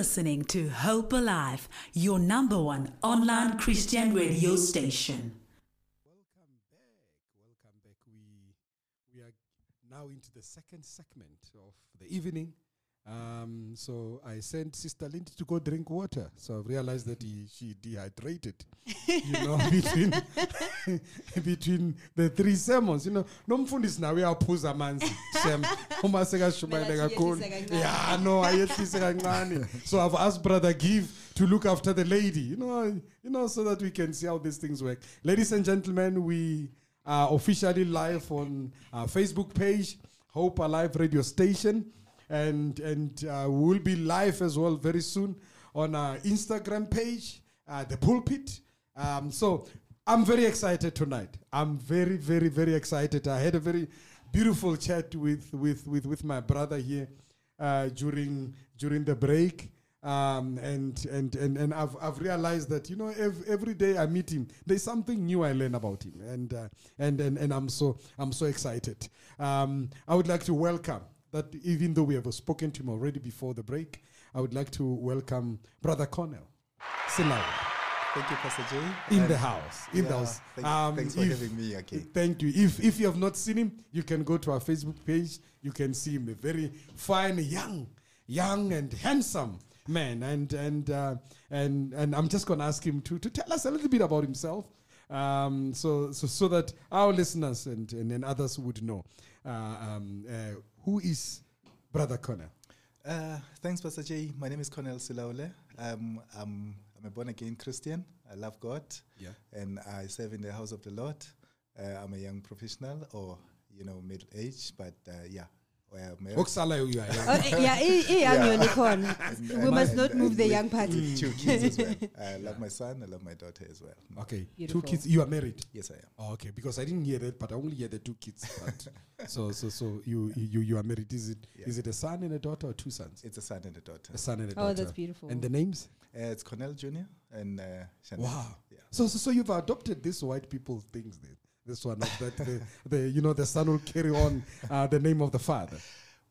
listening to Hope Alive, your number one online Christian radio station. Welcome back. Welcome back. We we are now into the second segment of the evening. Um, so I sent Sister Lindy to go drink water. So I've realized that he, she dehydrated. you know, between between the three sermons. You know, nomfundisi nawe uyaphuza amanzi. Shem. Uma sekashumayela kakhulu. Yeah, no, ayehlise kancane. So I've asked Brother Give to look after the lady. You know, you know, so that we can see how these things work. Ladies and gentlemen, we are officially live on our Facebook page, Hope Alive Radio Station, and and uh, we will be live as well very soon on our Instagram page, uh, the Pulpit. Um, so I'm very excited tonight. I'm very, very, very excited. I had a very beautiful chat with with with, with my brother here uh, during during the break. Um, and and and and I've I've realized that you know ev- every day I meet him, there's something new I learn about him, and uh, and and and I'm so I'm so excited. Um, I would like to welcome that even though we have spoken to him already before the break, I would like to welcome Brother Cornell Silawa Thank you, Pastor Jay. in And, the house. In the house. thank- Um, thanks for if- having me again. Thank you. If if you have not seen him, you can go to our Facebook page. You can see him, a very fine, young, young and handsome man. And and uh, and and I'm just gonna ask him to to tell us a little bit about himself, um, so so so that our listeners and and, and others would know uh, um, uh, who is Brother Connor. Uh, thanks, Pastor Jay. My name is Cornel Silaule. Um, I'm, I'm a born again Christian. I love God. Yeah. And I serve in the house of the Lord. Uh, I'm a young professional or, you know, middle age, but uh, yeah. Well, married. Okusala you are. Oh, eh, yeah, i- i- young Yeah. We and- must not move the young party. Two kids as well. I love my son. I love my daughter as well. Okay, Beautiful. two kids. You are married. Yes, I am. Oh, okay, because I didn't hear that, but I only hear the two kids. But so, so, so you, you, you are married. Is it, is Yeah. it a son and a daughter, or two sons? It's a son and a daughter. A son and a daughter. Oh, that's beautiful. And the names? Uh, it's Cornell Jr. and uh, Chanel. Wow. Yeah. So, so, so you've adopted this white people things. Then this one of that the, the you know the son will carry on uh, the name of the father.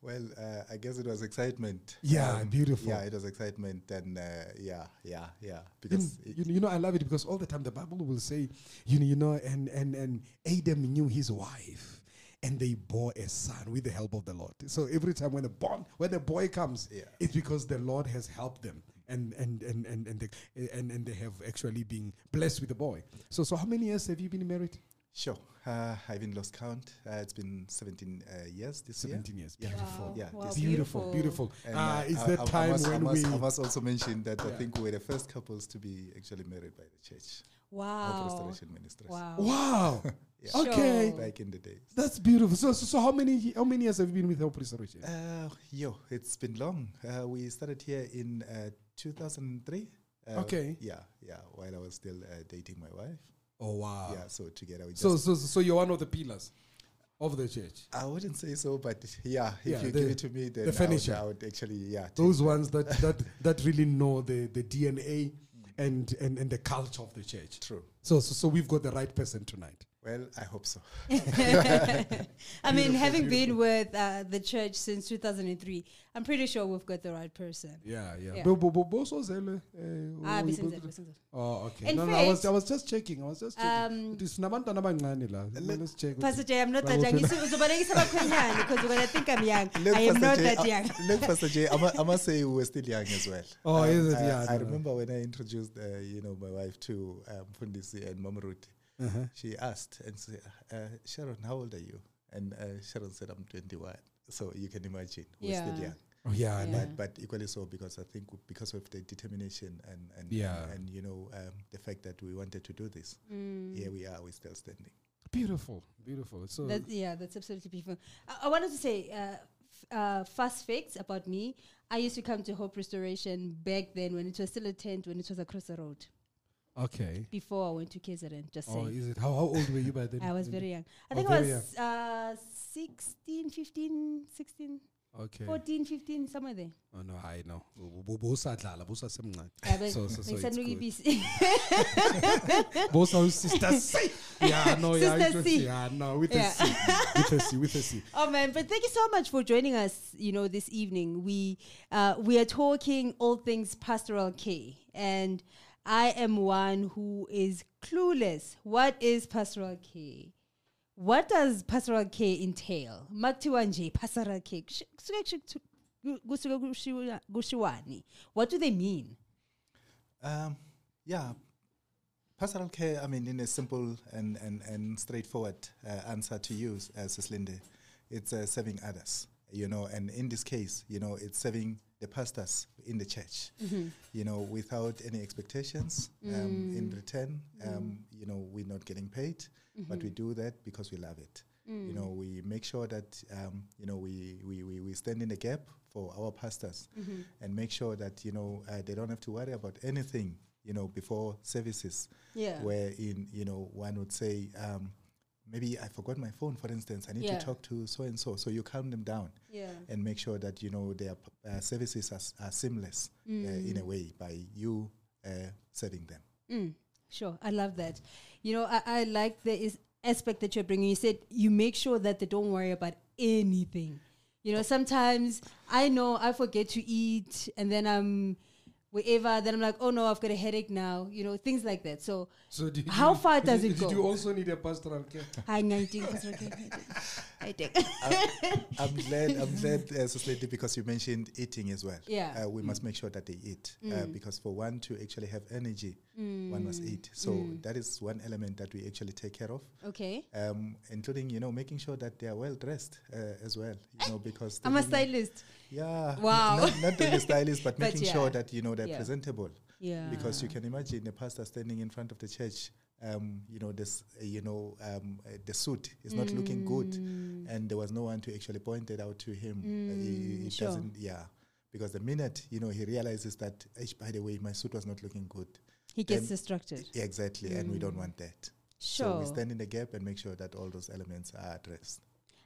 Well, uh, I guess it was excitement. Yeah, beautiful. Yeah, it was excitement, and uh, yeah, yeah, yeah. Because you, you know, I love it because all the time the Bible will say, you know, you know, and and and Adam knew his wife, and they bore a son with the help of the Lord. So every time when the born when the boy comes, Yeah. it's because the Lord has helped them, and and and and and they, and and they have actually been blessed with a boy. So so how many years have you been married? Sure, uh, I haven't lost count. Uh, it's been 17 uh, years this year. Seventeen years. Yeah. Beautiful. Wow, Yeah, wow, this- Beautiful, beautiful. And, Uh, uh, it's I- that I- I time must, I when must, we I must also mention that Yeah. I think we were the first couples to be actually married by the church of Wow. Restoration Ministries. Wow. Wow. Yeah. Okay. Sure. Back in the days. That's beautiful. So, so so how many how many years have you been with Hope Restoration? Uh, yo, it's been long. Uh, we started here in uh, 2003. Uh, Okay. Yeah, yeah. While I was still uh, dating my wife. Oh wow. Yeah, so together we just. So, so, so you're one of the pillars of the church. I wouldn't say so, but yeah, if Yeah, you the- give it to me, then the I would-. I would, actually, yeah. Those ones that that that really know the the DNA and and and the culture of the church. True. So, so, so we've got the right person tonight. Well, I hope so. I mean, Beautiful, having been with uh, the church since 2003, I'm pretty sure we've got the right person. Yeah, yeah. Ah. Oh, okay. In no, no, I was I was just checking. I was just checking. Um, It is sinabantwana abancane la. let- Let's check. Pastor J, I'm not that Well, young. okay. You see, uzobalekisa abakhwenyana because you're gonna think I'm young. I am Pastor not J, that young. Look, Pastor J, I mu- I must say we were still young as well. Oh, is it? I- Yeah, I no, no. remember when I introduced, uh, you know, my wife to um, Fundisi and Mama Ruth, Uh-huh. she asked and said, uh, Sharon, how old are you? And uh, Sharon said, I'm 21. So you can imagine, we're still young. Oh yeah, I know. Yeah. But, but equally so because I think w- because of the determination and, and, Yeah. and, and, you know, um, the fact that we wanted to do this, Mm. here we are, we're still standing. Beautiful, beautiful. So That, yeah, that's absolutely beautiful. I, I wanted to say, uh, f- uh, fast facts about me. I used to come to Hope Restoration back then when it was still a tent, when it was across the road. Okay. Before I went to KZN, just Oh, saying. is it? How, how old were you by then? I was very young. I Oh, think I was uh, 16, 15, 16. Okay. 14, 15, somewhere there. Oh no, I know. Bu- bu- busadlala, busasemncane. Yabe, So- so- so it's ngisanuka good. ibisi. Bosa sister C. Yeah, no, yeah, Sister C. yeah, no, with Yeah. a C, with a C, with a C. Oh man, but thank you so much for joining us. You know, this evening we uh, we are talking all things pastoral care, and I am one who is clueless. What is pastoral care? What does pastoral care entail? Makuthiwa pastoral care. What do they mean? Um, yeah, pastoral care. I mean, in a simple and and, and straightforward uh, answer to use, uh, Sislinde, it's uh, serving others. You know, and in this case, you know, it's serving the pastors in the church. You know, without any expectations um, in return. Um, You know, we're not getting paid, but we do that because we love it. You know, we make sure that um, you know we, we, we, we stand in the gap for our pastors and make sure that you know uh, they don't have to worry about anything you know before services Yeah. wherein you know one would say um, maybe I forgot my phone for instance I need Yeah. to talk to so and so so you calm them down Yeah. and make sure that you know their p- uh, services are, s- are seamless uh, in a way by you uh, serving them Mm, sure, I love that. You know, I, I like the is aspect that you're bringing. You said you make sure that they don't worry about anything. You know, sometimes I know I forget to eat, and then I'm wherever. Then I'm like, oh no, I've got a headache now. You know, things like that. So So did How you- far does did, it go? Did you also need a pastoral care? I think I think. I'm glad. I'm glad, uh, Lady, because you mentioned eating as well. Yeah. uh, we must make sure that they eat uh, because for one to actually have energy, one must eat. So Mm. that is one element that we actually take care of, Okay, um, including you know making sure that they are well dressed uh, as well. You know because I'm a stylist. Yeah. Wow. Not, not really stylist, but, But making yeah. sure that you know they're Yeah. presentable. Yeah, Because you can imagine a pastor standing in front of the church. Um, you know this. Uh, you know um, uh, the suit is not looking good, and there was no one to actually point it out to him. Uh, he, he Mm, sure. doesn't. Yeah. Because the minute you know he realizes that, "Eish, by the way, my suit was not looking good. he gets distracted. Exactly, and we don't want that. Sure. So we stand in the gap and make sure that all those elements are addressed.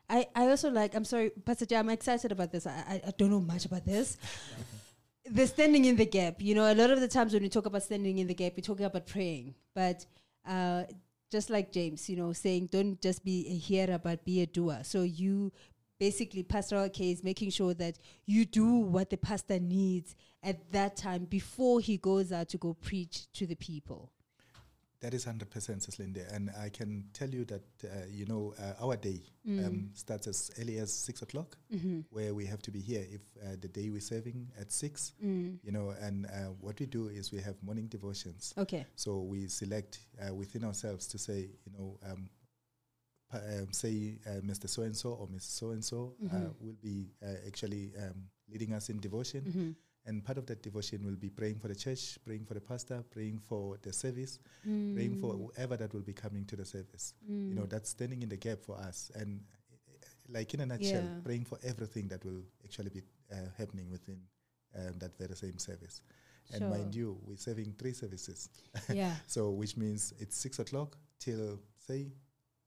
I, I also like, I'm sorry, Pastor Jay, I'm excited about this. I, I, I don't know much about this. the standing in the gap, you know, a lot of the times when we talk about standing in the gap, we're talking about praying. But uh, just like James, you know, saying don't just be a hearer, but be a doer. So you basically, pastoral care is making sure that you do what the pastor needs at that time before he goes out to go preach to the people. That is 100% Sislinde. And I can tell you that, uh, you know, uh, our day um, starts as early as 6 o'clock, where we have to be here if uh, the day we're serving at 6, you know, and uh, what we do is we have morning devotions. Okay. So we select uh, within ourselves to say, you know, um, um, say uh, Mr. So and so or Mrs. So and so will be uh, actually um, leading us in devotion. And part of that devotion will be praying for the church, praying for the pastor, praying for the service, praying for whoever that will be coming to the service. You know, that's standing in the gap for us. And uh, like in a nutshell, Yeah. praying for everything that will actually be uh, happening within um, that very same service. And Sure. mind you, we're serving three services. Yeah. So, which means it's six o'clock till say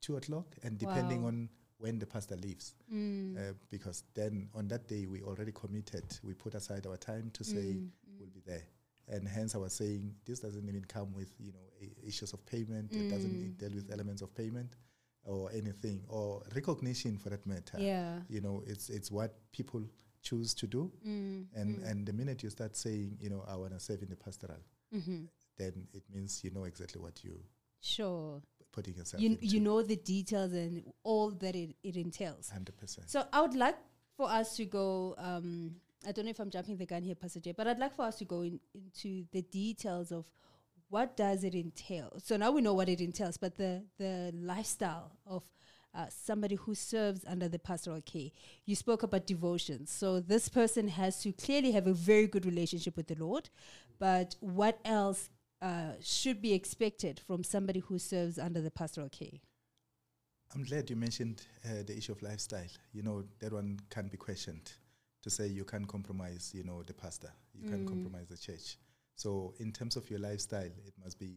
two o'clock, and depending Wow. on when the pastor leaves, Mm. uh, because then on that day we already committed, we put aside our time to say Mm. we'll be there, and hence I was saying this doesn't even come with you know i- issues of payment. It doesn't Mm. deal with elements of payment or anything or recognition for that matter. Yeah. You know, it's it's what people choose to do, Mm. and and the minute you start saying, you know, I want to serve in the pastoral, Mm-hmm. then it means you know exactly what you Sure. Putting yourself You, you know the details and all that it, it entails. hundred percent. So I would like for us to go. Um, I don't know if I'm jumping the gun here, Pastor Jay, but I'd like for us to go in, into the details of what does it entail. So now we know what it entails, but the the lifestyle of uh, somebody who serves under the pastoral care. You spoke about devotions. So this person has to clearly have a very good relationship with the Lord, but what else uh, should be expected from somebody who serves under the pastoral care? I'm glad you mentioned uh, the issue of lifestyle. You know that one can't be questioned. To say you can't compromise, you know, the pastor, you can't compromise the church. So in terms of your lifestyle, it must be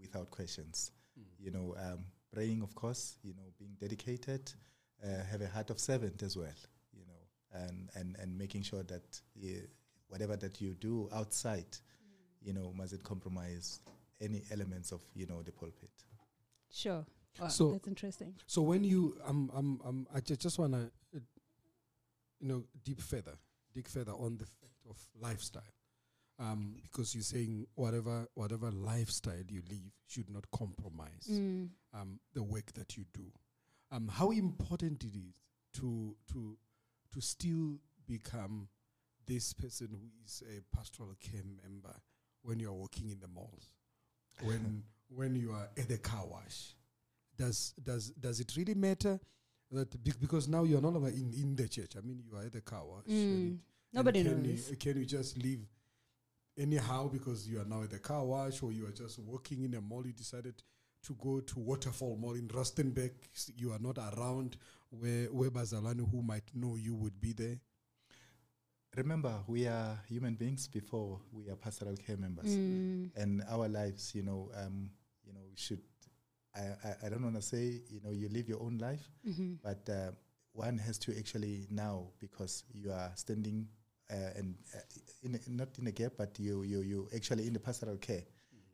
without questions. You know, um, praying, of course. You know, being dedicated, uh, have a heart of servant as well. You know, and and and making sure that yeah, whatever that you do outside, you know, mustn't compromise any elements of you know the pulpit. Sure. Wow, So- that's interesting. So when you, um, um, um, I ju- just want to, uh, you know, deep further, dig further on the fact of lifestyle, um, because you're saying whatever whatever lifestyle you live should not compromise Mm. um, the work that you do. Um, how important it is to to to still become this person who is a pastoral care member when you are walking in the malls, when when you are at the car wash. Does does does it really matter that be- because now you are no longer in, in the church? I mean, you are at the car wash. Mm. Nobody can knows. You, can you just leave anyhow because you are now at the car wash or you are just walking in a mall? You decided to go to Waterfall Mall in Rustenburg. You are not around where where Bazalani, who might know you, would be there. Remember, we are human beings before we are pastoral care members. Mm. and our lives, you know, um, you know, should I, I, I don't want to say, you know, you live your own life, Mm-hmm. but uh, one has to actually now because you are standing uh, and uh, in a, not in a gap, but you you you actually in the pastoral care.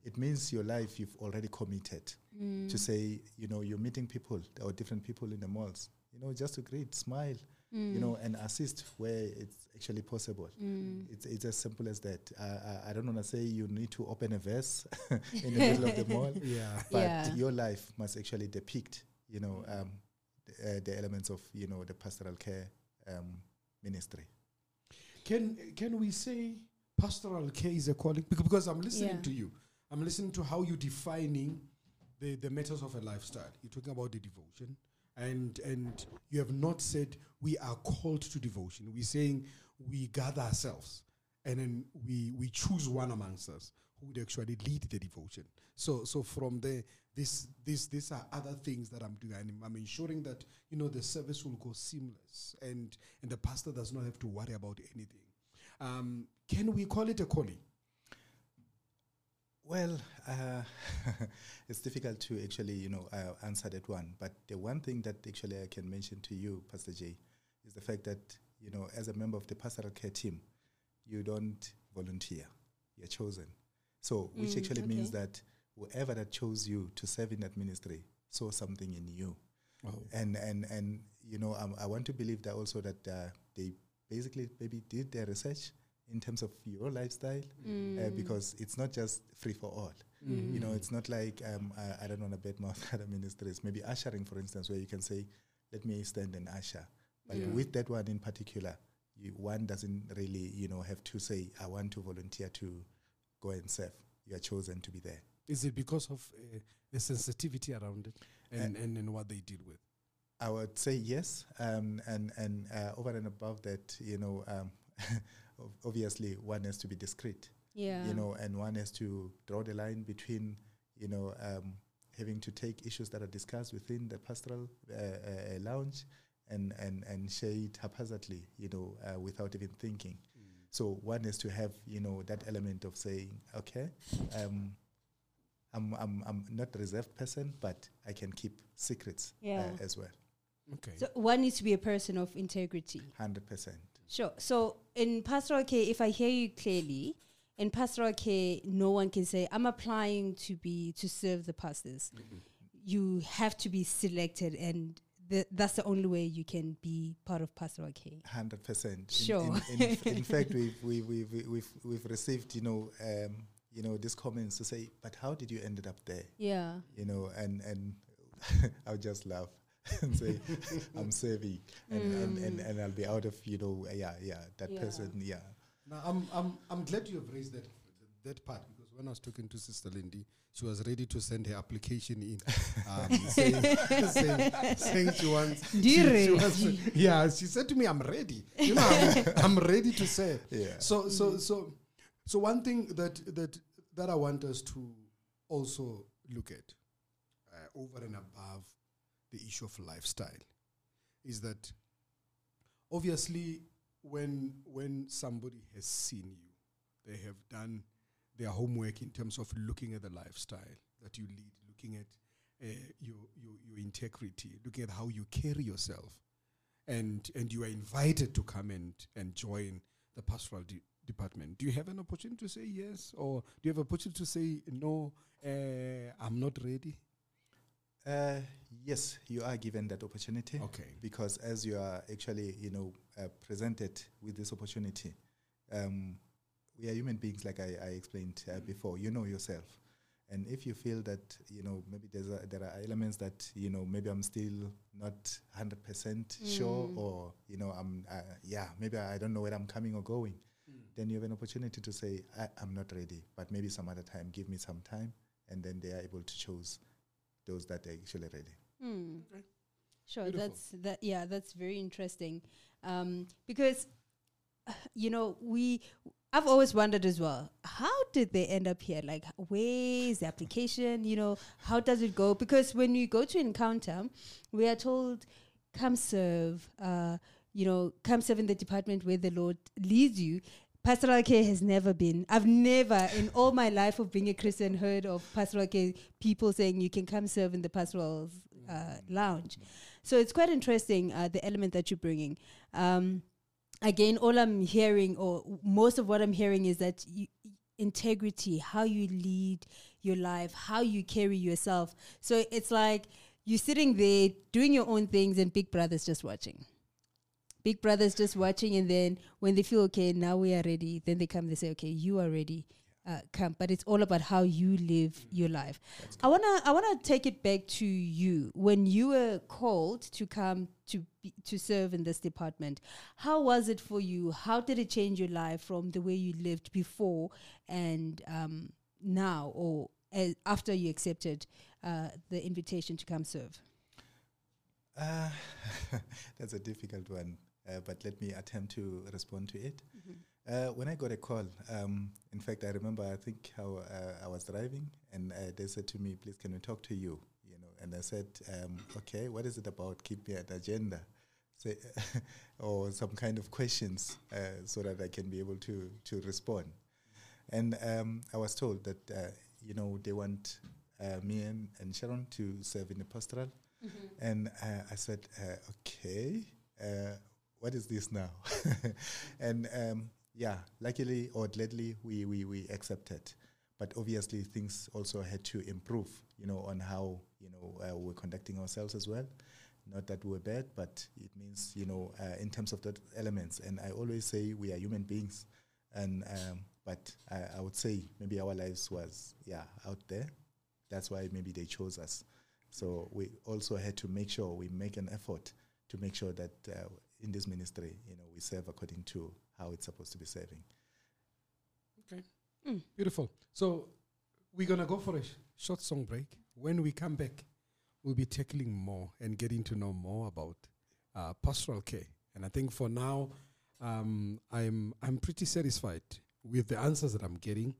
It means your life you've already committed Mm. to say, you know, you're meeting people or different people in the malls, you know, just to greet, smile, Mm. you know, and assist where it's actually possible. Mm. It's, it's as simple as that. Uh, I, I don't want to say you need to open a verse in the middle of the mall, Yeah. but Yeah. your life must actually depict, you know, um, the, uh, the elements of, you know, the pastoral care um, ministry. Can can we say pastoral care is a calling? Bec- Because I'm listening Yeah. to you. I'm listening to how you're defining the, the matters of a lifestyle. You're talking about the devotion. And and you have not said we are called to devotion. We're saying we gather ourselves and then we we choose one amongst us who would actually lead the devotion. So so from there, this this these are other things that I'm doing. I'm, I'm ensuring that you know the service will go seamless and and the pastor does not have to worry about anything. Um, can we call it a calling? Well, uh, it's difficult to actually, you know, uh, answer that one. But the one thing that actually I can mention to you, Pastor J, is the fact that, you know, as a member of the pastoral care team, you don't volunteer. You're chosen. So, which Mm, actually means that whoever that chose you to serve in that ministry saw something in you. Oh. And, and, and you know, um, I want to believe that also that uh, they basically maybe did their research in terms of your lifestyle Mm. uh, because it's not just free for all. Mm. You know, it's not like um, I, I don't want to badmouth other ministries. Maybe ushering, for instance, where you can say, "Let me stand and usher." But Yeah. with that one in particular, you, one doesn't really, you know, have to say, "I want to volunteer to go and serve." You are chosen to be there. Is it because of uh, the sensitivity around it and, and, and what they deal with? I would say yes, um, and and uh, over and above that, you know, um, ob- obviously one has to be discreet. Yeah. you know, and one has to draw the line between, you know, um, having to take issues that are discussed within the pastoral uh, uh, lounge and, and, and share it haphazardly, you know, uh, without even thinking. So one has to have, you know, that element of saying, okay, um, I'm, I'm, I'm not a reserved person, but I can keep secrets Yeah. uh, as well. Okay. So one needs to be a person of integrity. 100%. Sure. So in pastoral care, if I hear you clearly, in pastoral care, no one can say, I'm applying to be to serve the pastors. You have to be selected and the, that's the only way you can be part of pastoral care. Hundred percent. Sure. In, in, in, in fact, we've we've we've we've we've received you know um, you know these comments to say, but how did you ended up there? Yeah. You know, and and I'll just laugh and say, I'm serving, and, and, and and I'll be out of you know yeah yeah that Yeah. person yeah Now, I'm, I'm, I'm glad you have raised that, that part because when I was talking to Sister Lindy, she was ready to send her application in, um, saying, saying, saying she wants. Do she- she wants- ready? yeah, she said to me, "I'm ready. You know, I'm, I'm ready to serve." yeah So, so, so, so one thing that that that I want us to also look at, uh, over and above the issue of lifestyle, is that obviously when when somebody has seen you, they have done their homework in terms of looking at the lifestyle that you lead, looking at uh, your, your your integrity, looking at how you carry yourself, and and you are invited to come and and join the pastoral de- department, do you have an opportunity to say yes, or do you have an opportunity to say no? Uh, I'm not ready. Uh, yes, you are given that opportunity. Okay. Because as you are actually, you know, uh, presented with this opportunity, um, we are human beings, like I, I explained uh, before. You know yourself, and if you feel that you know maybe there's a, there are elements that you know maybe I'm still not hundred percent sure, or you know I'm uh, yeah maybe I don't know where I'm coming or going, then you have an opportunity to say I, I'm not ready, but maybe some other time, give me some time, and then they are able to choose those that are actually ready. Hmm. Sure, Beautiful. that's that. Yeah, that's very interesting, um, because uh, you know we. I've always wondered as well. How did they end up here? Like, where is the application? You know, how does it go? Because when you go to encounter, we are told, "Come serve." Uh, you know, come serve in the department where the Lord leads you. Pastoral care has never been. I've never, in all my life of being a Christian, heard of pastoral care people saying you can come serve in the pastoral uh, lounge. So it's quite interesting uh, the element that you're bringing. Um, again, all I'm hearing, or most of what I'm hearing, is that integrity, how you lead your life, how you carry yourself. So it's like you're sitting there doing your own things, and Big Brother's just watching. Big Brother's just watching, and then when they feel okay, now we are ready, then they come, they say, okay, you are ready. Uh, come, but it's all about how you live your life. I wanna, I wanna take it back to you when you were called to come to be, to serve in this department. How was it for you? How did it change your life from the way you lived before and um, now, or as after you accepted uh, the invitation to come serve? Uh, that's a difficult one, uh, but let me attempt to respond to it. Uh, when I got a call, um, in fact, I remember I think how uh, I was driving, and uh, they said to me, "Please, can we talk to you?" You know, and I said, um, "Okay, what is it about? Keep me an agenda." Say, or some kind of questions uh, so that I can be able to to respond. And um, I was told that uh, you know they want uh, me and, and Sharon to serve in the pastoral, and uh, I said, uh, okay, uh, what is this now? and um, yeah, luckily or gladly, we, we, we accepted. But obviously, things also had to improve, you know, on how, you know, uh, we're conducting ourselves as well. Not that we're bad, but it means, you know, uh, in terms of that elements. And I always say we are human beings. And, um, but I, I would say maybe our lives was, yeah, out there. That's why maybe they chose us. So we also had to make sure we make an effort to make sure that uh, in this ministry, you know, we serve according to how it's supposed to be serving. Okay. Beautiful. So we're gonna go for a sh- short song break. When we come back, we'll be tackling more and getting to know more about uh, pastoral care. And I think for now, um, I'm I'm pretty satisfied with the answers that I'm getting.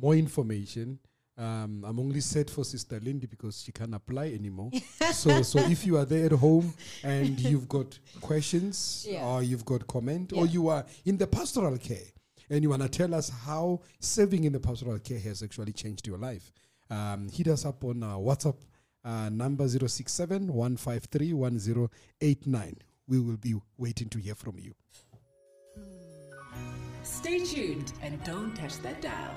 More information. Um, I'm only sad for Sister Lindy because she can't apply anymore. so, so if you are there at home and you've got questions Yeah. or you've got comment or you are in the pastoral care and you want to tell us how serving in the pastoral care has actually changed your life, um, hit us up on our WhatsApp uh, number 067 153 1089. We will be waiting to hear from you. Stay tuned and don't touch that dial.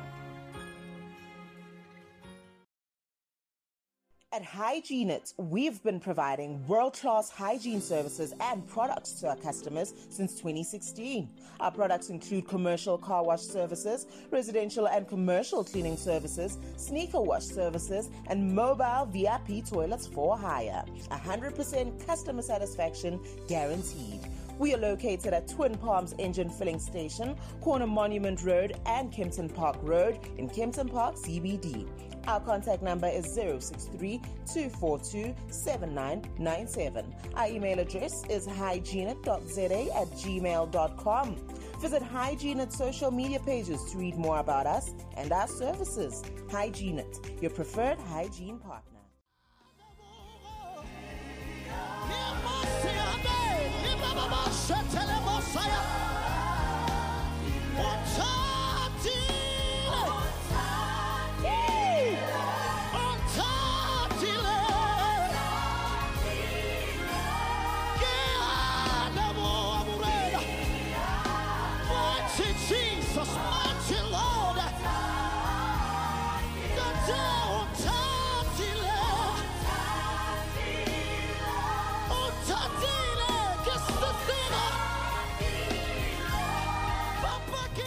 At Hygienic, we've been providing world class hygiene services and products to our customers since 2016. Our products include commercial car wash services, residential and commercial cleaning services, sneaker wash services, and mobile VIP toilets for hire. 100% customer satisfaction guaranteed. We are located at Twin Palms Engen Filling Station, Corner Monument Road, and Kempton Park Road in Kempton Park CBD. Our contact number is 063 242 7997. Our email address is hygienic.za at gmail.com. Visit Hygienic social media pages to read more about us and our services. Hygienic, your preferred hygiene partner.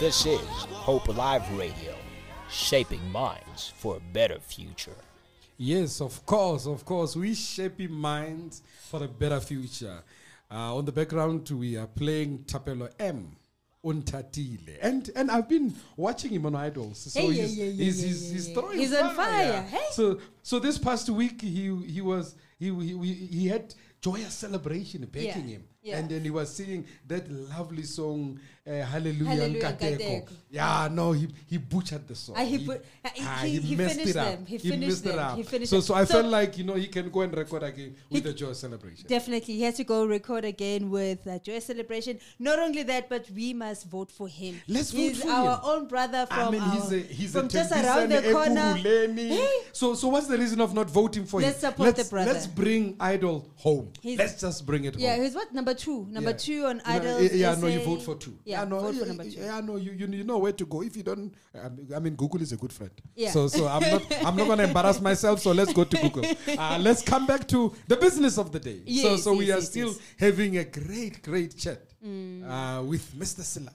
This is Hope Alive Radio, shaping minds for a better future. Yes, of course, of course. We shaping minds for a better future. Uh, on the background, we are playing Tapelo M. Untatile. And and I've been watching him on Idols. So Hey, yeah, he's, yeah, yeah, yeah, he's, yeah, he's throwing He's on fire. Hey. So so this past week he he was he he, he, he had joyous celebration backing Yeah, him. yeah. And then he was singing that lovely song uh, Hallelujah, Hallelujah, Nkateko. Nkateko. Yeah, no, he he butchered the song. Ah, he bu- ah, he- ah, he- he messed it up. them. He finished messed it them. up. He finished so so I So- felt like you know he can go and record again with the joy celebration. Definitely, he has to go record again with uh, Joy Celebration. Not only that, but we must vote for him. Let's vote he's for our him. own brother from I mean, our, he's a he's from just around the corner. Hey. So so what's the reason of not voting for Let's him? support let's, the brother. Let's bring Idol home. He's- let's just bring it Yeah, home. he's what number two? Number Yeah. two on You know, Idol. eh, yeah, no, you vote for two. Yeah, no, vote for eh, number two. Yeah, no, you, you you know where to go. If you don't, I mean, Google is a good friend. Yeah. So so I'm not I'm not gonna embarrass myself. So let's go to Google. Uh, let's come back to the business of the day. so Yes, so we yes, are yes, still yes. Mm. having a great great chat uh, with Mr. Silla.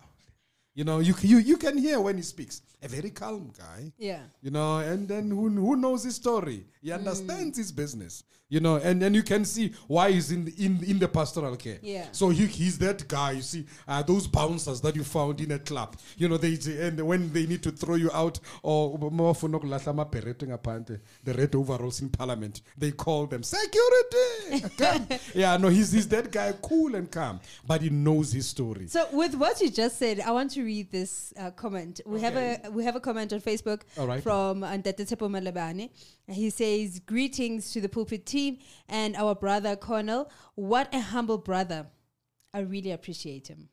You know, you, c- you you can hear when he speaks. A very calm guy. Yeah. You know, and then who, who knows his story? He Mm. understands his business. You know, and, and you can see why he's in in in the pastoral care. Yeah. So he, he's that guy. You see, uh, those bouncers that you found in a club. You know, they and when they need to throw you out or more for no kulahla amaBheret ngaphandle, the red overalls in parliament, they call them security. Yeah, no, he's he's that guy, cool and calm, but he knows his story. So with what you just said, I want to read this uh, comment. We have a we have a comment on Facebook All right. from Andete Tepo. He says, "Greetings to the pulpit team and our brother Cornell. What a humble brother. I really appreciate him.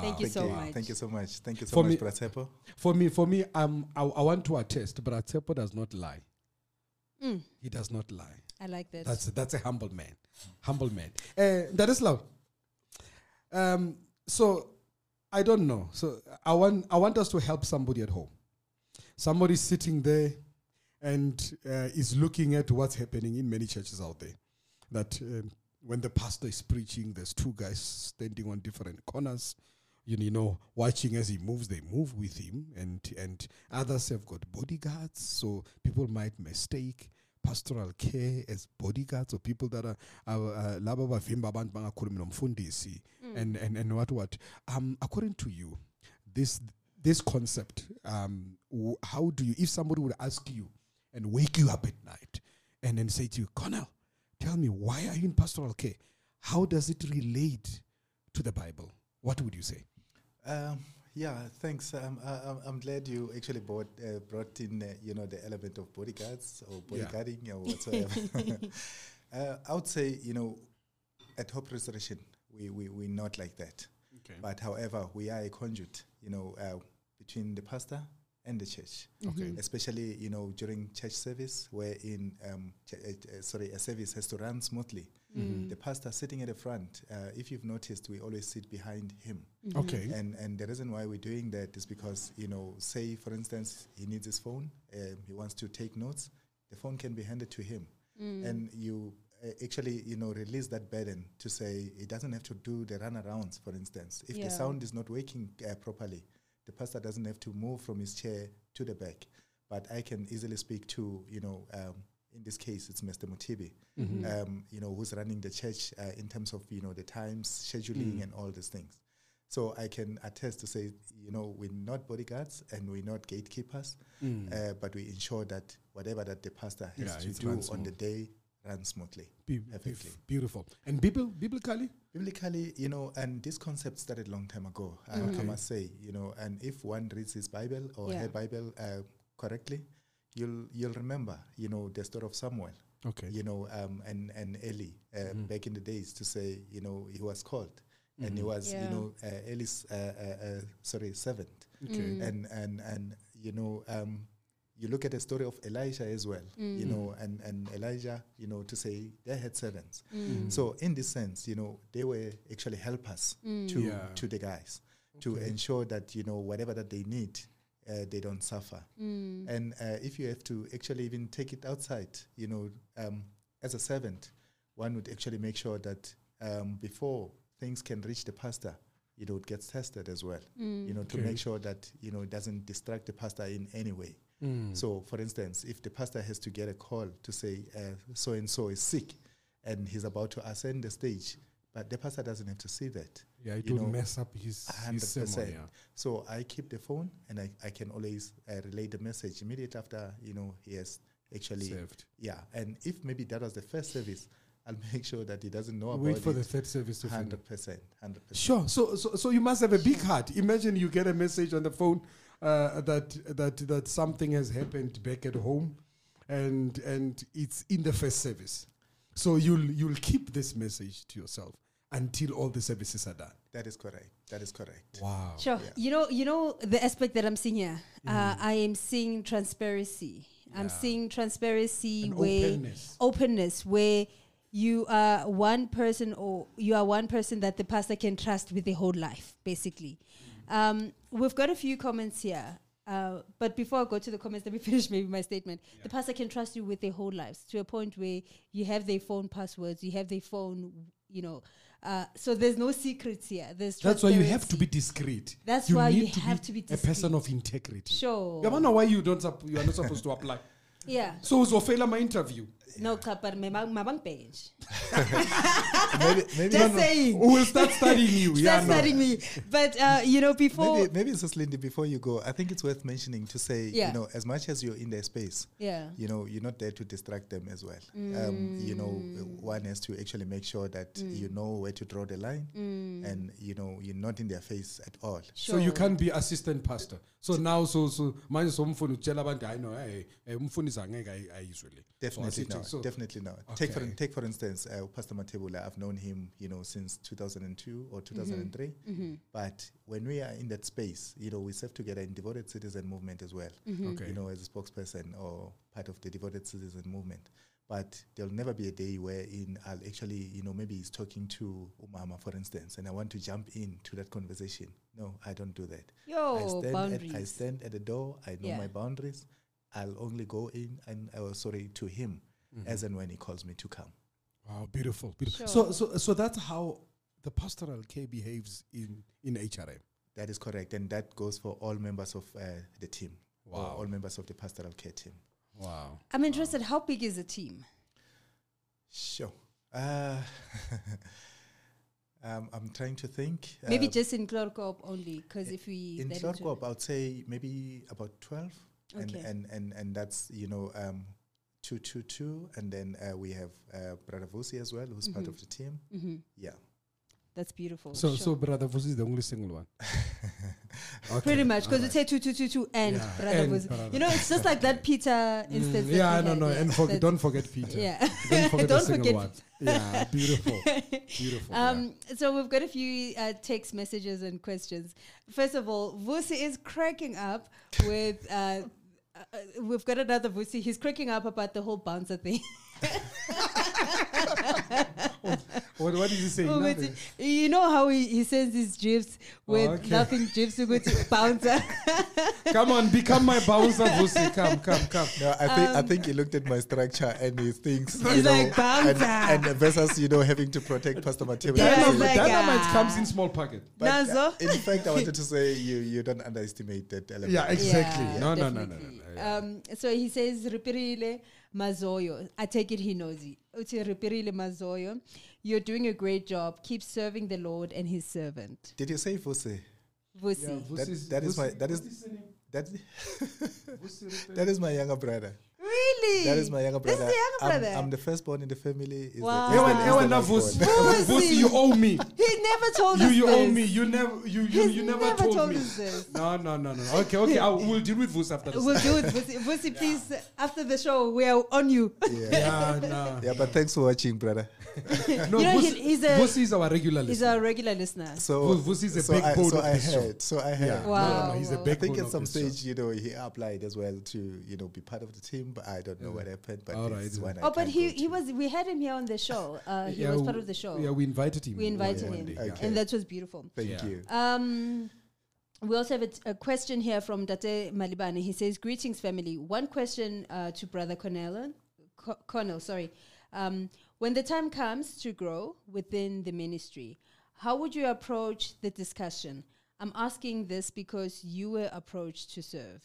Thank you Thank so you. much. Thank you so much. Thank you so For much, me- Bratepo. For me, for me, um, I, I want to attest, but Atepo does not lie. Mm, He does not lie. I like that. That's that's a humble man, humble man. Uh, that is love. Um, so I don't know. So I want I want us to help somebody at home. Somebody sitting there and uh, is looking at what's happening in many churches out there. That um, when the pastor is preaching, there's two guys standing on different corners. You, you know, watching as he moves, they move with him, and and others have got bodyguards, so people might mistake pastoral care as bodyguards or people that are uh, laba abavimba abantu bangakhulumi nomfundisi and and and what what um according to you this this concept um w- how do you if somebody would ask you and wake you up at night and then say to you Cornell tell me why are you in pastoral care how does it relate to the bible what would you say Um, yeah, thanks. Um, I, I'm- I'm glad you actually brought, uh, brought in, uh, you know, the element of bodyguards or Yeah. bodyguarding or whatsoever. uh, I would say, you know, at Hope Restoration, we, we, we're not like that. okay But however, we are a conduit, you know, uh, between the pastor and the church. okay Especially, you know, during church service, wherein, um, ch- uh, uh, sorry, a service has to run smoothly. The pastor sitting at the front, uh, if you've noticed, we always sit behind him. okay And and the reason why we're doing that is because you know, say for instance, he needs his phone, um, he wants to take notes, the phone can be handed to him, and you uh, actually you know release that burden to say he doesn't have to do the runarounds. For instance, if Yeah. the sound is not working uh, properly, the pastor doesn't have to move from his chair to the back, but I can easily speak to you know. Um, in this case, it's Mr. Mutibi, um, you know, who's running the church uh, in terms of you know the times, scheduling, and all these things. So I can attest to say, you know, we're not bodyguards and we're not gatekeepers, uh, but we ensure that whatever that the pastor has Mm. Yeah, to do on the day runs smoothly. Be- Perfectly. be- beautiful and Bibl- biblically Biblically, you know, and this concept started a long time ago, I, I must say, you know, and if one reads his Bible or Yeah. her Bible uh, correctly, you'll you'll remember, you know, the story of Samuel. okay you know, um, and and Eli uh, back in the days to say, you know, he was called, and he was, Yeah. you know, uh, Eli's uh, uh, uh, sorry servant, okay and and and you know, um, you look at the story of Elijah as well, you know, and and Elijah, you know, to say they had servants. So in this sense, you know, they were actually helpers to Yeah. to the guys to ensure that you know whatever that they need. Uh, they don't suffer, and uh, if you have to actually even take it outside, you know, um, as a servant, one would actually make sure that um, before things can reach the pastor, you know, it gets tested as well. Mm. You know, to Okay. make sure that you know it doesn't distract the pastor in any way. Mm. So, for instance, if the pastor has to get a call to say so and so is sick, and he's about to ascend the stage, but the pastor doesn't have to see that. yeah, it will mess up his, hundred percent. Yeah. So I keep the phone, and I, I can always uh, relay the message immediately after you know he has actually Served. yeah. And if maybe that was the first service, I'll make sure that he doesn't know about Wait for it. the third service to. Hundred percent, hundred percent. Sure. So, so, so you must have a big heart. Imagine you get a message on the phone uh, that that that something has happened back at home, and and it's in the first service. So you'll you'll keep this message to yourself until all the services are done. That is correct. That is correct. Wow. Sure. Yeah. You know, you know the aspect that I'm seeing here. Uh, I am seeing transparency. I'm seeing transparency An where openness. openness where you are one person or you are one person that the pastor can trust with the whole life, basically. Um, we've got a few comments here. Uh, but before I go to the comments, let me finish maybe my statement. The pastor can trust you with their whole lives to a point where you have their phone passwords, you have their phone, you know. Uh, so there's no secrets here. There's That's why you have to be discreet. That's you why need you have to be a person of integrity. Sure. You wonder why you don't you are not supposed to apply. Yeah. So uzofela my interview. No, ka- but mabang mabang page. maybe maybe Just saying. We will start studying you. yeah, Start no. studying me. But uh, you know, before maybe maybe Sis Lindy, before you go, I think it's worth mentioning to say, Yeah. you know, as much as you're in their space, yeah. you know, you're not there to distract them as well. Um, you know, Mm. one has to actually make sure that you know where to draw the line, and you know, you're not in their face at all. So you can't be assistant pastor. So now so so manje somfuni utshela abantu hayi no hey umfundisi angeke ayi- ayizwe le. So Definitely asithi- not. so- definitely not. Take for take for instance, uh, Pastor Matebula. I've known him, you know, since 2002 or 2003. Mm-hmm. But when we are in that space, you know, we serve together in devoted citizen movement as well. Mm-hmm. Okay. You know, as a spokesperson or part of the devoted citizen movement. But there'll never be a day wherein I'll actually, you know, maybe he's talking to Umama, for instance, and I want to jump into that conversation. No, I don't do that. Yo, I Yo, stand, at, I stand at the door. I know Yeah. my boundaries. I'll only go in and uh, sorry to him as and when he calls me to come. Wow, beautiful, beautiful. Sure. So so so that's how the pastoral care behaves in in HRM. That is correct, and that goes for all members of uh, the team. Wow. all members of the pastoral care team. Wow. I'm interested. How big is the team? Sure. Uh, um, I'm trying to think. Maybe Uh, just in Clorcop only, because if we in let into- Clorcop, I would say maybe about twelve, and and and and that's you know um, two two two, and then uh, we have uh, Brother Vusi as well, who's part of the team. Mhm. Yeah, That's beautiful. So sure. so brother Vusi is the only single one. Okay, Pretty much, because all you say two, two, two, two, and Yeah, brother and was. brother. You know, it's just like that Peter Mm, instance. that yeah, we no, had, no, yeah. and forget, don't forget Peter. Yeah. Don't forget Don't single forget one. Yeah, beautiful, beautiful. yeah. Um, so we've got a few uh, text messages and questions. First of all, Vusi is cracking up with. Uh, uh, we've got another Vusi. He's cracking up about the whole bouncer thing. What, what did he say? Oh, but you know how he, he sends his gifs with Oh, okay. nothing gifs to go to bouncer. Come on, become my bouncer, Vusi. Come, come, come. no, I think I think he looked at my structure and he thinks you Um, He's know, like, "Bouncer." and, and versus you know having to protect Pastor Mateo. Yeah, Dynamite, like, dynamite ah. comes in small packet. But, uh, in fact, I wanted to say you you don't underestimate that element. Yeah, exactly. Yeah, no, no, no, no, no, no. yeah. Um, so he says, Ripirile Mazoyo. I take it he knows it. Uti Ripirile Mazoyo. You're doing a great job. Keep serving the Lord and his servant. Did you say Vuse? Vusi. Yeah, That- Vusi's- that is my- Vusi- that is- what's his name? That Vusi Rupert. that is my younger brother. Really? That is my younger This is brother. the younger I'm, brother. I'm the firstborn in the family. Is the- Wow. is the- Ewan, is Ewan, the now. Vusi. Vusi, you owe me. He never told You, us you this. owe me. You never, you, you, He's you never, never told, told me. us this. No, no, no, no. Okay, okay. I will deal with Vusi after this. We'll do it, Vusi. Vusi, please, after the show, we are on you. Yeah. yeah, no. yeah, but thanks for watching, brother. no You know, Vusi, he- he's a- Vusi is our regular He's listener. a regular listener. So Vu- Vusi is a so I, backbone so of I this show. heard. So I heard. Yeah. Wow. No, no, no. He's a I I backbone think at of some this show. stage, you know, he applied as well to, you know, be part of the team, but I don't know what happened. But All it's right. one I Oh, but he, he to. was, we had him here on the show. Uh, he Yeah, was part of the show. Yeah, we invited him. we invited one him. day, Okay. And that was beautiful. Thank Yeah. you. Um, we also have a, t- a question here from Date Malibane. He says, "Greetings, family. One question uh, to Brother Cornell. Co- Cornell, sorry. Um, when the time comes to grow within the ministry, how would you approach the discussion? I'm asking this because you were approached to serve.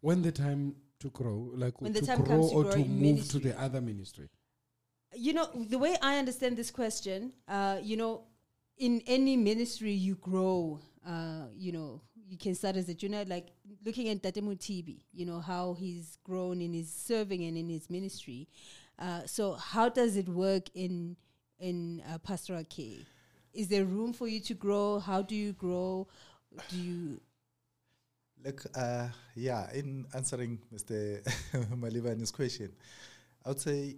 When the time to grow, like When the to time grow comes to or grow to move ministry. to the other ministry. You know, the way I understand this question, uh, you know, in any ministry you grow, uh, you know, you can start as a junior, like looking at Tatemu TB, you know, how he's grown in his serving and in his ministry. Uh, so how does it work in in uh, pastoral care? Is there room for you to grow? How do you grow? Do you Look, uh, yeah, in answering Mr. Malibani's question, I would say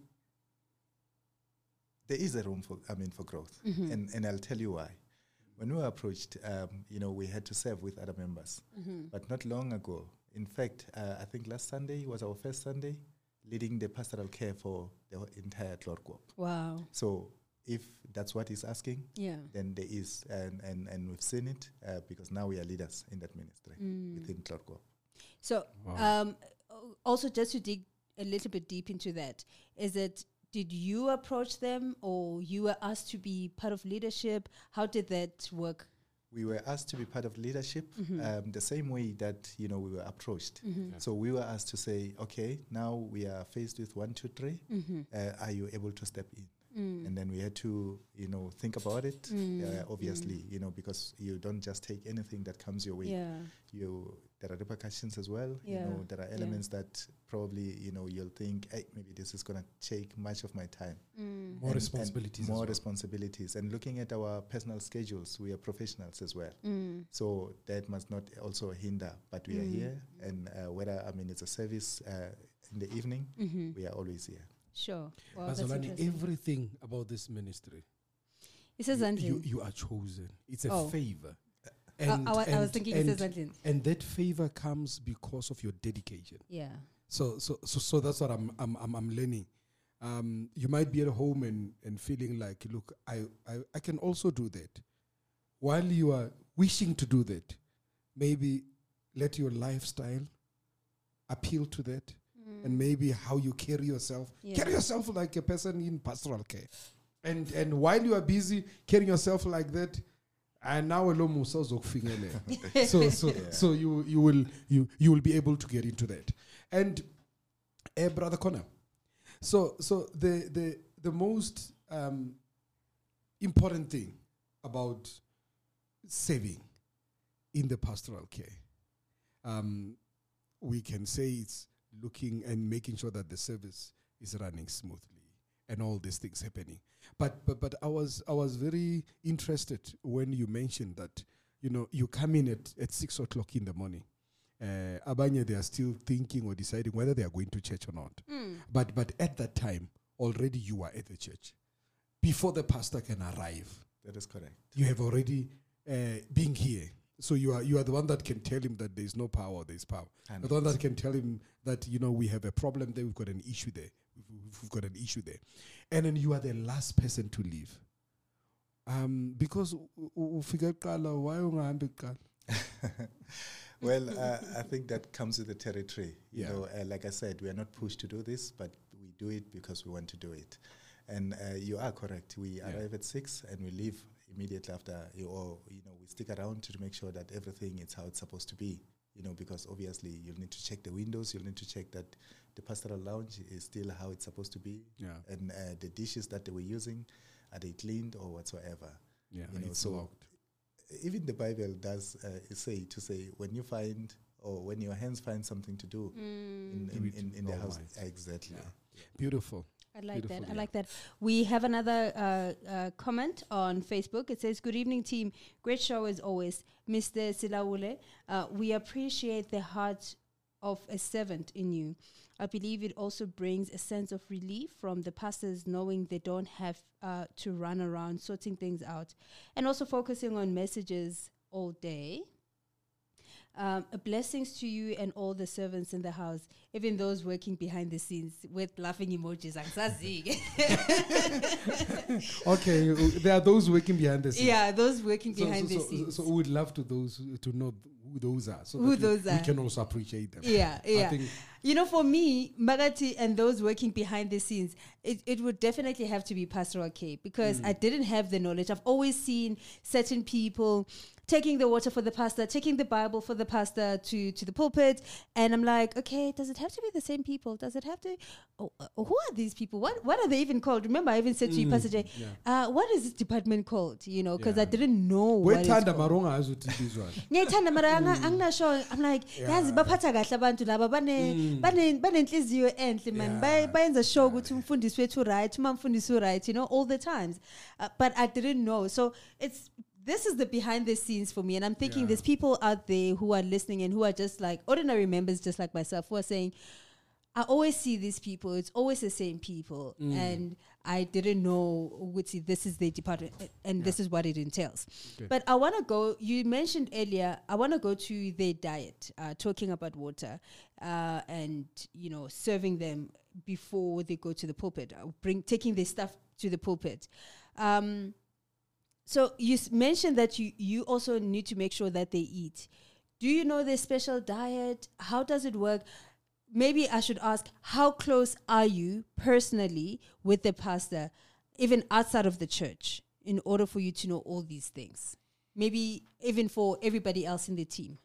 there is a room for, I mean, for growth. Mm-hmm. And, and I'll tell you why. When we were approached, um, you know, we had to serve with other members. Mm-hmm. But not long ago, in fact, uh, I think last Sunday was our first Sunday leading the pastoral care for the entire Chloorkop. wow? So if that's what he's asking, Yeah. then there is, and, and, and we've seen it uh, because now we are leaders in that ministry Mm. within Chloorkop. So, um, also just to dig a little bit deep into that, is it did you approach them or you were asked to be part of leadership? How did that work? we were asked to be part of leadership Mm-hmm. um, the same way that you know we were approached so we were asked to say okay now we are faced with one two three. Mm-hmm. uh, are you able to step in Mm. and then we had to you know think about it uh, obviously you know because you don't just take anything that comes your way Yeah. you there are repercussions as well you Yeah, know there are yeah. elements that probably you know you'll think hey maybe this is going to take much of my time Mm. More and- responsibilities. and more well. responsibilities and looking at our personal schedules we are professionals as well Mm. so that must not also hinder but we are Mm. here and uh, whether i mean it's a service uh, in the evening Mm-hmm. we are always here Sure. Well, interesting. everything about this ministry, It says you, you, you are chosen. It's a Oh. favor. Uh, I, wa- I was and- thinking it and, says Zandlin. and that favor comes because of your dedication. Yeah. So, so, so, so that's what I'm, I'm, I'm, I'm learning. Um, you might be at home and, and feeling like, look, I, I, I can also do that. While you are wishing to do that, maybe let your lifestyle appeal to that, and maybe how you carry yourself. Yeah. Carry yourself like a person in pastoral care, and and while you are busy carrying yourself like that, and now alone musa so so so you you will you you will be able to get into that and eh, brother Connor so so the the the most um, important thing about saving in the pastoral care um, we can say it's looking and making sure that the service is running smoothly and all these things happening. But but but i was i was very interested when you mentioned that you know you come in at, at six o'clock in the morning. Uh, abanye they are still thinking or deciding whether they are going to church or not. Mm. but but at that time already you are at the church. Before the pastor can arrive. That is correct. You have already uh, been here so you are you are the one that can tell him that there is no power there is power the one that can tell him that you know we have a problem there we've got an issue there we've, got an issue there and then you are the last person to leave um because ufike kuqala why ungahambi kuqala well, uh, I think that comes with the territory. You Yeah. know, uh, like I said, we are not pushed to do this, but we do it because we want to do it. And uh, you are correct. We Yeah. arrive at six and we leave immediately after. You, or you know, we stick around to make sure that everything is how it's supposed to be. You know, because obviously you'll need to check the windows. You'll need to check that the pastoral lounge is still how it's supposed to be, yeah and uh, the dishes that they were using are they cleaned or whatsoever. yeah You know, it's so- locked even the Bible does uh, say to say when you find or when your hands find something to do in, Do in, in, in the house, might. exactly. Yeah. beautiful I like that. Beautiful, I like that. We have another uh, uh, comment on Facebook. It says, Good evening, team. Great show as always. Mr. Silaule, uh, we appreciate the heart of a servant in you. I believe it also brings a sense of relief from the pastors knowing they don't have uh, to run around sorting things out and also focusing on messages all day. Um, uh, blessings to you and all the servants in the house, even those working behind the scenes with laughing emojis. Okay uh, there are those working behind the scenes yeah, those working so, behind so, the so, scenes. so we would love to those to know who those are, so Who we- those we are. can also appreciate them. Yeah, yeah. think- you know, for me, Magati and those working behind the scenes, it, it would definitely have to be pastoral care because Mm. I didn't have the knowledge. I've always seen certain people taking the water for the pastor, taking the Bible for the pastor to, to the pulpit. And I'm like, okay, does it have to be the same people? Does it have to? Oh, uh, who are these people? What what are they even called? Remember, I even said to you, Pastor Jay, uh, what is this department called? You know, because I Mm, didn't know what it's called. ibizwa. ngiyayithanda mara anga- i'm like yazi baphatha kahle abantu laba bane- bane- banenhliziyo enhle man Bay- bayenza sure ukuthi umfundisi wethu right uma mfundisi u-right you know all the times uh, but i didn't know so it's this is the behind the scenes for me and i'm thinking Yeah. there's people out there who are listening and who are just like ordinary members just like myself who are saying I always see these people. It's always the same people, and I didn't know which this is the department, and this is what it entails. But I want to go. You mentioned earlier. I want to go to their diet, uh, talking about water, uh, and you know, serving them before they go to the pulpit, uh, bring taking their stuff to the pulpit. Um, so you s- mentioned that you you also need to make sure that they eat. Do you know their special diet? How does it work? Maybe I should ask, how close are you personally with the pastor, even outside of the church, in order for you to know all these things? Maybe even for everybody else in the team.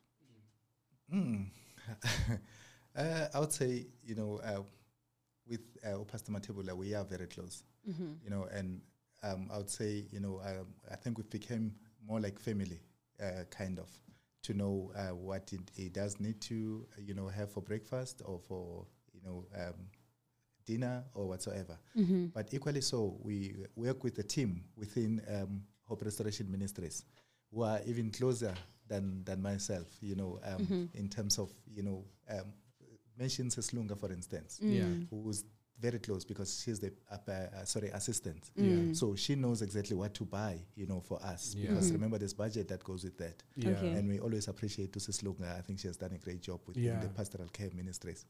Uh, I would say, you know, uh, with uh, Pastor Matebula, we are very close. You know, and um, I would say, you know, um, I think we became more like family, uh, kind of, to know uh, what it, it does need to, uh, you know, have for breakfast or for, you know, um, dinner or whatsoever. But equally so, we work with a team within um, Hope Restoration Ministries who are even closer than, than myself, you know, um, in terms of, you know, um, mention Seslunga, for instance, Yeah. who's very close because she's the uh, uh, sorry assistant. Yeah. So she knows exactly what to buy, you know, for us. Yeah. Because remember, there's budget that goes with that. Yeah. Okay. And we always appreciate Tusis Lunga. I think she has done a great job with Yeah. the pastoral care ministries.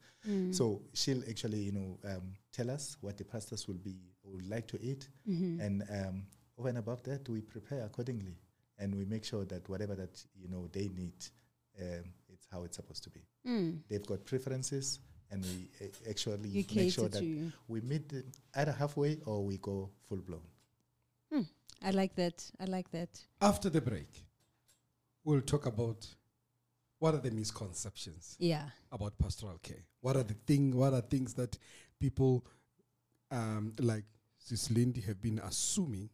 So she'll actually, you know, um, tell us what the pastors will be would like to eat, and um, over and above that, we prepare accordingly, and we make sure that whatever that you know they need, um, it's how it's supposed to be. They've got preferences, and we uh, actually You make sure that to- we meet them either halfway or we go full blown. I like that. I like that. After the break, we'll talk about what are the misconceptions Yeah. about pastoral care. What are the thing? What are things that people um, like Sis Lindy have been assuming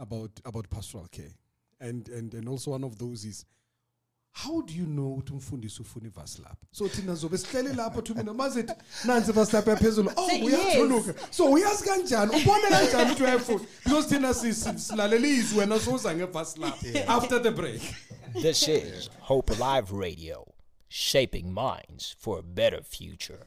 about about pastoral care, and and and also one of those is. How do you know ukuthi umfundisi ufuna ivasi lapha? So thina zobe sihleli lapho two mina mazithi nansi ivasi lapha yaphezulu oh Say uyathuluka. so uyazi kanjani? Ubone kanjani ukuthi uyayifuna? Because thina si- si- silalela izwi wena soza ngevasi lapha after the break. This is Hope Alive Radio, shaping minds for a better future.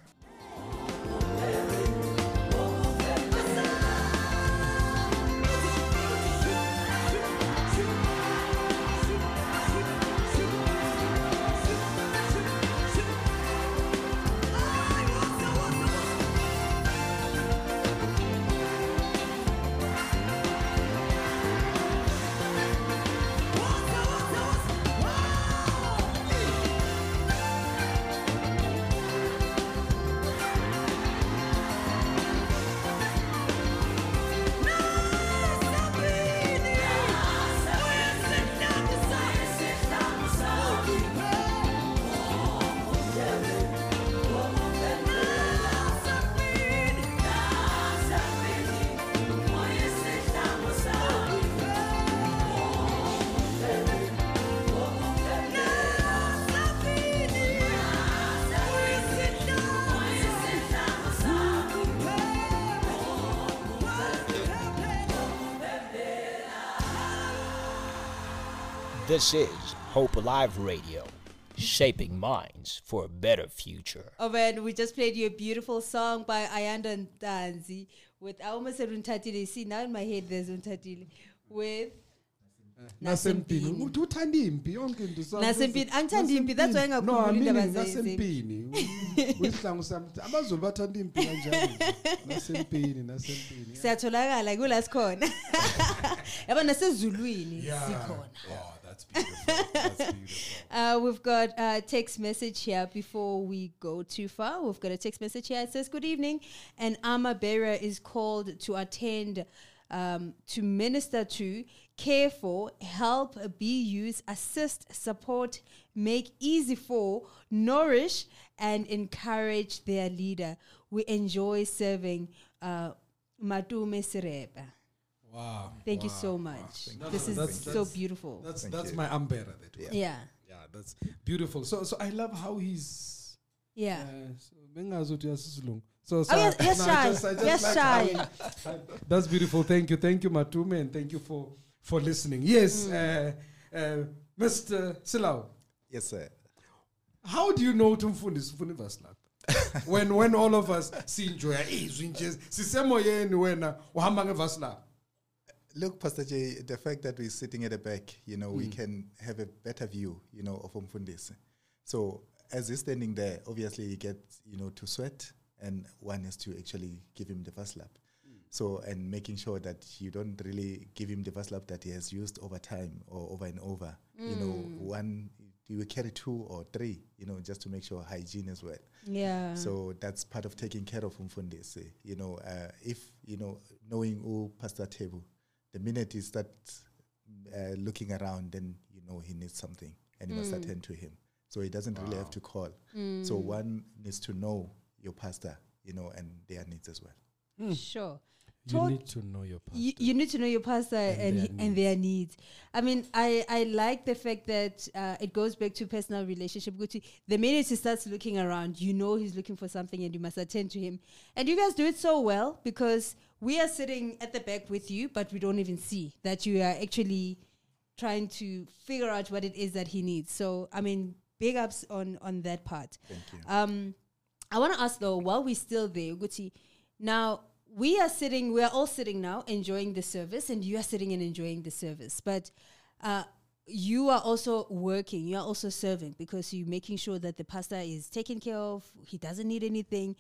This is Hope Alive Radio, shaping minds for a better future. Oh man, we just played you a beautiful song by Ayanda Ntanzi with I almost said Untatile. See now in my head there's Untatile with nasempini Nasempini. uthi uthanda impi yonke into sa- Nasempini. Angithandi impi, that's why Nasempini. ngingakhumbuli No, indaba meaning ze- nasempini uyisihlangu sami abazulu bathanda impi kanjani nasempini nasempini siyatholakala kula sikhona yabo nasezulwini Yeah. sikhona that's beautiful. That's beautiful. Uh, we've got a text message here before we go too far. We've got a text message here. It says, Good evening. An armor bearer is called to attend, um, to minister to, care for, help, be used, assist, support, make easy for, nourish, and encourage their leader. We enjoy serving uh, Matume. Wow. Thank you so much. That's- This is that's- so that's- beautiful. That's Thank that's you. my umbrella. That Yeah. yeah. yeah, that's beautiful. So so I love how he's. Yeah. Uh, so bengazuthi. So, so Oh, yes, yes, no, I just- I just Yes, like Shai. how That's beautiful. Thank you, thank you, Matume, and thank you for for listening. Yes, Mm. uh, uh, Mr. Silau. Yes, sir. How do you know to mfundisi ufuna ivasilapha? when when all of us sinjoya izwi nje sisemoyeni wena uhamba ngevasilapha. Look, Pastor J, the fact that we're sitting at the back, you know, we mm. can have a better view, you know, of Umfundisi. So as he's standing there, obviously he gets, you know, to sweat, and one is to actually give him the face cloth. Mm. So and making sure that you don't really give him the face cloth that he has used over time or over and over. You know, mm. one you carry two or three, you know, just to make sure hygiene as well. Yeah. So that's part of taking care of Umfundisi. You know, uh, if you know knowing who Pastor Table, the minute he starts uh, looking around, then you know he needs something, and you must mm. attend to him. So he doesn't really have to call. Mm. So one needs to know your pastor, you know, and their needs as well. Hmm. Sure. You need to know your pastor. You, you need to know your pastor and their and, and their needs. I mean, I, I like the fact that uh, it goes back to personal relationship. The minute he starts looking around, you know he's looking for something, and you must attend to him. And you guys do it so well because we are sitting at the back with you, but we don't even see that you are actually trying to figure out what it is that he needs. So I mean, big ups on on that part. Thank you. Um, I want to ask though, while we're still there, Uguti, now we are sitting, we are all sitting now enjoying the service, and you are sitting and enjoying the service. But uh, you are also working, you are also serving because you're making sure that the pastor is taken care of, he doesn't need anything.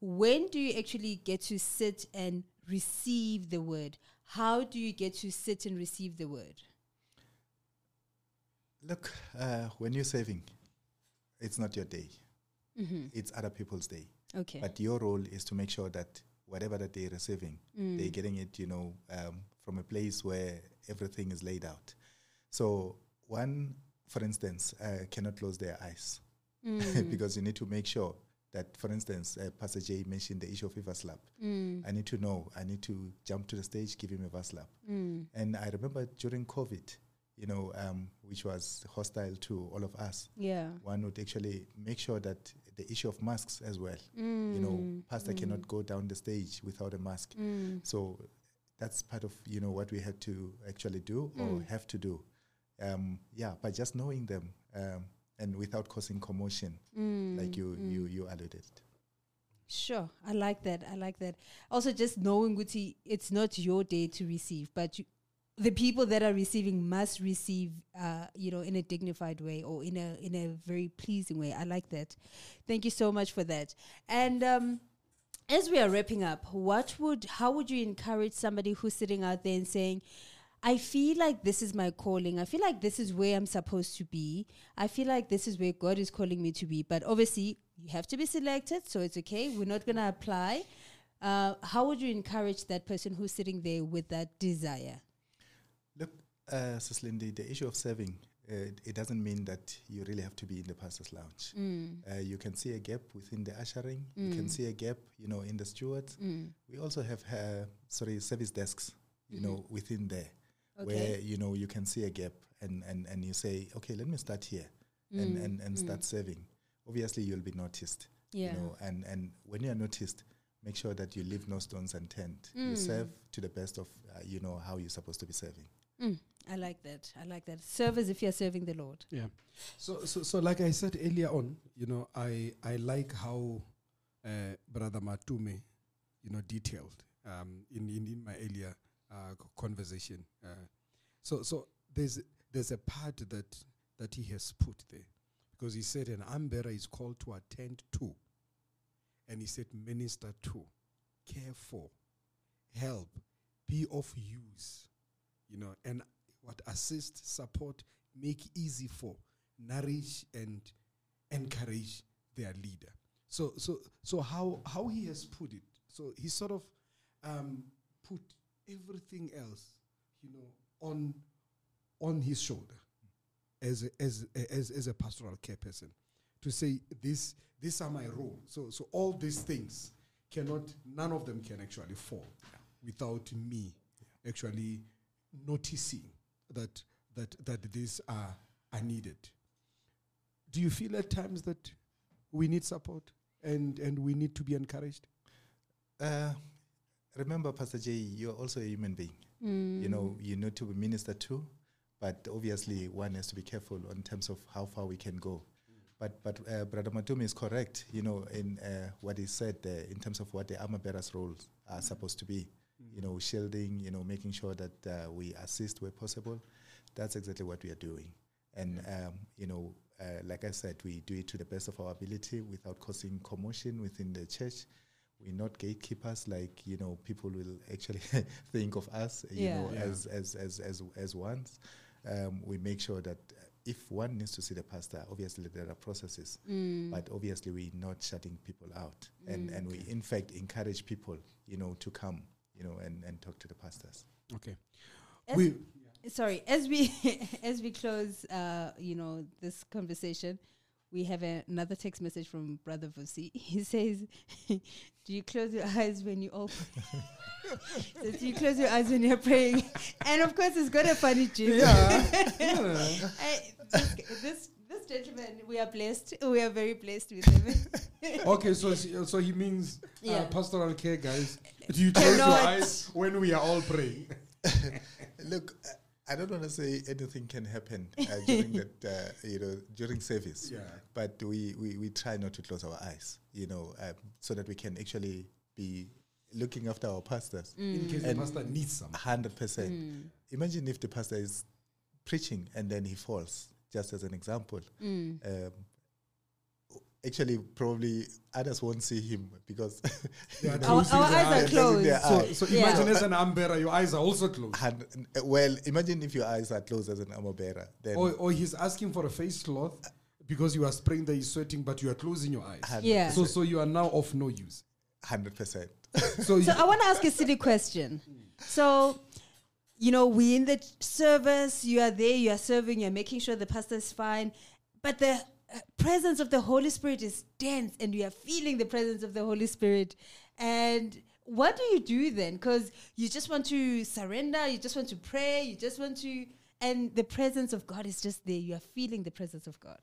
When do you actually get to sit and receive the word? How do you get to sit and receive the word? Look, uh, when you're saving, it's not your day; Mm-hmm. it's other people's day. Okay. But your role is to make sure that whatever that they're receiving, Mm. they're getting it, you know, um, from a place where everything is laid out. So one, for instance, uh, cannot close their eyes Mm. because you need to make sure that, for instance, uh, Pastor J mentioned the issue of a face cloth. Mm. I need to know. I need to jump to the stage, give him a face cloth. Mm. And I remember during COVID, you know, um, which was hostile to all of us, Yeah. one would actually make sure that the issue of masks as well. You know, Mm. pastor cannot go down the stage without a mask. Mm. So that's part of you know what we had to actually do or Mm. have to do. Um, yeah, by just knowing them um, and without causing commotion, Mm. like you you you alluded. Sure, I like that. I like that. Also, just knowing Guti, it's not your day to receive, but you, the people that are receiving must receive, uh, you know, in a dignified way or in a in a very pleasing way. I like that. Thank you so much for that. And um, as we are wrapping up, what would how would you encourage somebody who's sitting out there and saying? I feel like this is my calling. I feel like this is where I'm supposed to be. I feel like this is where God is calling me to be. But obviously, you have to be selected, so it's okay. We're not going to apply. Uh, how would you encourage that person who's sitting there with that desire? Uh, Sis Lindy, the issue of serving, uh, it doesn't mean that you really have to be in the pastor's lounge. Mm. Uh, you can see a gap within the ushering. You can see a gap, you know, in the stewards. Mm. We also have, uh, sorry, service desks, you know, within there, Okay. where you know you can see a gap, and and and you say, okay, let me start here, and and and start serving. Obviously, you'll be noticed. Yeah. You know, and and when you are noticed, make sure that you leave no stones unturned. Mm. You serve to the best of, uh, you know, how you're supposed to be serving. Mm. I like that. I like that. Serve as if you're serving the Lord. Yeah. So, so, so, like I said earlier on, you know, I, I like how uh, Brother Matume, you know, detailed um, in, in, in my earlier uh, conversation. Uh, so, so there's there's a part that that he has put there because he said an armor bearer is called to attend to, and he said minister to, care for, help, be of use, you know, and what assist, support, make easy for, nourish and encourage their leader. So so so how how he has put it. So he sort of um, put everything else, you know, on on his shoulder as a, as a, as as a pastoral care person to say this these are my role. So so all these things cannot none of them can actually fall without me actually noticing that that that these are are needed. Do you feel at times that we need support and and we need to be encouraged? Uh, remember, Pastor J, you're also a human being. You know, you need to be ministered to, but obviously one has to be careful in terms of how far we can go. But but uh, Brother Matumi is correct, you know, in uh, what he said in terms of what the armor bearers' roles are supposed to be. You know, shielding, you know, making sure that uh, we assist where possible. That's exactly what we are doing. And, um, you know, uh, like I said, we do it to the best of our ability without causing commotion within the church. We're not gatekeepers, like you know, people will actually think of us, you Yeah. know, Yeah. as as as as as ones. Um, we make sure that if one needs to see the pastor, obviously there are processes, but obviously we're not shutting people out, and and we in fact encourage people, you know, to come, you know, and and talk to the pastors. Okay. As- We sorry as we as we close uh you know this conversation we have a, another text message from brother Vusi. He says, "Do you close your eyes when you open? says, Do you close your eyes when you're praying?" And of course, it's got a funny joke. yeah. I, this, this this gentleman, we are blessed. We are very blessed with him. okay, so so he means uh, Yeah. pastoral care guys. Do you close your eyes when we are all praying? Look, uh, I don't want to say anything can happen uh, during that, uh, you know, during service. Yeah. But we, we, we try not to close our eyes, you know, um, so that we can actually be looking after our pastors. In case the pastor needs some. Hundred percent. Imagine if the pastor is preaching and then he falls. Just as an example, um, actually, probably others won't see him because They are Our, our their eyes are eyes. Closing closed. So, so Yeah. imagine as an armor bearer, your eyes are also closed. Hun- well, imagine if your eyes are closed as an armor bearer. Then Or, or he's asking for a face cloth because you are spraying that he's sweating, but you are closing your eyes. Yeah. So, so you are now of no use. hundred percent. So, So I want to ask a silly question. So, you know, we in the service, you are there, you are serving, you're making sure the pastor is fine, but the uh, presence of the Holy Spirit is dense, and you are feeling the presence of the Holy Spirit. And what do you do then? Because you just want to surrender, you just want to pray, you just want to, and the presence of God is just there. You are feeling the presence of God.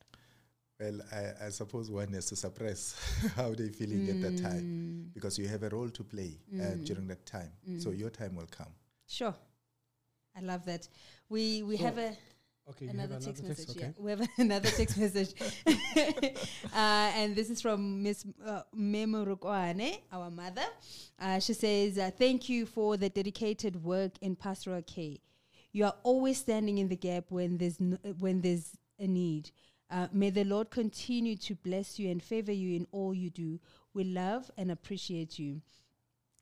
Well, I, I suppose one has to suppress how they're feeling at that time because you have a role to play uh, during that time. So your time will come. Sure. I love that. We we So, have a okay, another, have text message. okay. Yeah, we have another text message, uh, and this is from Miss uh, Memorokwane, our mother. Uh, she says, uh, "Thank you for the dedicated work in pastoral care. You are always standing in the gap when there's n- when there's a need. Uh, may the Lord continue to bless you and favor you in all you do. We love and appreciate you."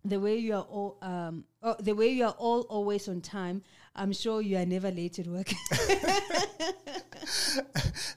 the way you are all um oh, the way you are all always on time i'm sure you are never late at work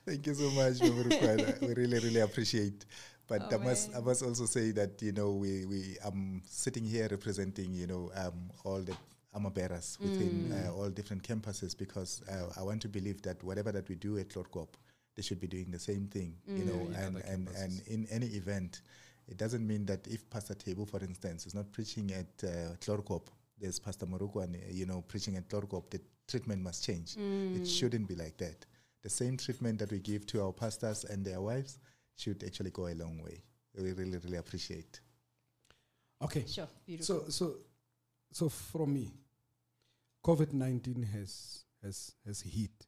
Thank you so much, we really, really appreciate. But Oh, I must, I must also say that you know we we I'm sitting here representing you know um, all the armor bearers within Mm. uh, all different campuses because uh, I want to believe that whatever that we do at Chloorkop, they should be doing the same thing, you know, Mm. and other and and in any event, it doesn't mean that if Pastor Table, for instance, is not preaching at uh, Chloorkop, there's Pastor Morukwan, you know, preaching at Chloorkop, the treatment must change. Mm. It shouldn't be like that. The same treatment that we give to our pastors and their wives should actually go a long way. We really, really appreciate. Okay. sure beautiful So, so, so from me, COVID nineteen has has has hit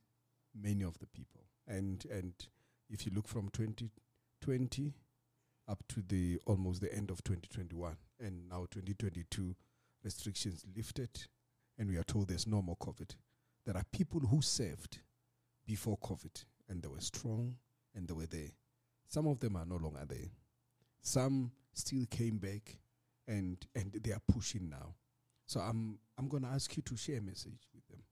many of the people, and and if you look from twenty twenty up to the almost the end of twenty twenty one, and now twenty twenty two, restrictions lifted, and we are told there's no more COVID. there are people who served before COVID and they were strong and they were there. Some of them are no longer there. Some still came back and and they are pushing now. So I'm I'm gonna ask you to share a message with them.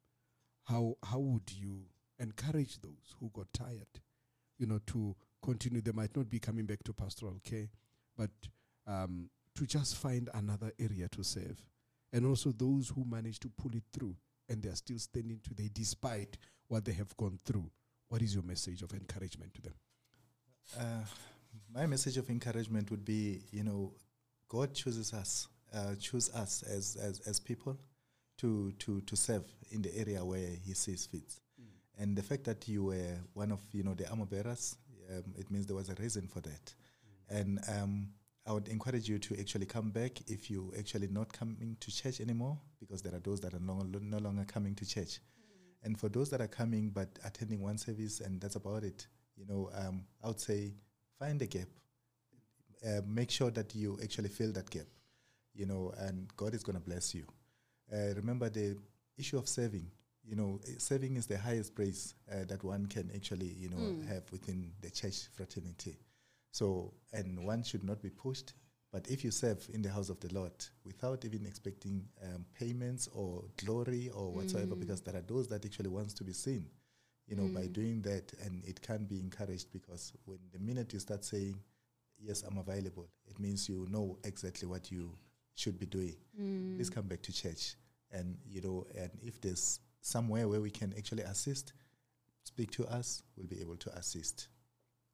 How how would you encourage those who got tired, you know, to continue? They might not be coming back to pastoral care, but um, to just find another area to serve. And also those who manage to pull it through and they are still standing today despite what they have gone through. What is your message of encouragement to them? Uh, my message of encouragement would be, you know, God chooses us, uh, choose us as, as, as people to, to, to serve in the area where He sees fit. And the fact that you were one of, you know, the armor bearers, um, it means there was a reason for that. And um, I would encourage you to actually come back if you actually not coming to church anymore, because there are those that are no, no longer coming to church. And for those that are coming but attending one service and that's about it, you know, um, I would say find a gap. Uh, make sure that you actually fill that gap, you know, and God is going to bless you. Uh, remember the issue of serving. You know, eh, serving is the highest praise uh, that one can actually, you know, have within the church fraternity. So, and one should not be pushed. But if you serve in the house of the Lord without even expecting um, payments or glory or whatsoever, mm. because there are those that actually wants to be seen, you know, by mm. doing that, and it can be encouraged because when the minute you start saying, "Yes, I'm available," it means you know exactly what you should be doing. Mm. Please come back to church, and you know, and if there's somewhere where we can actually assist, speak to us. We'll be able to assist.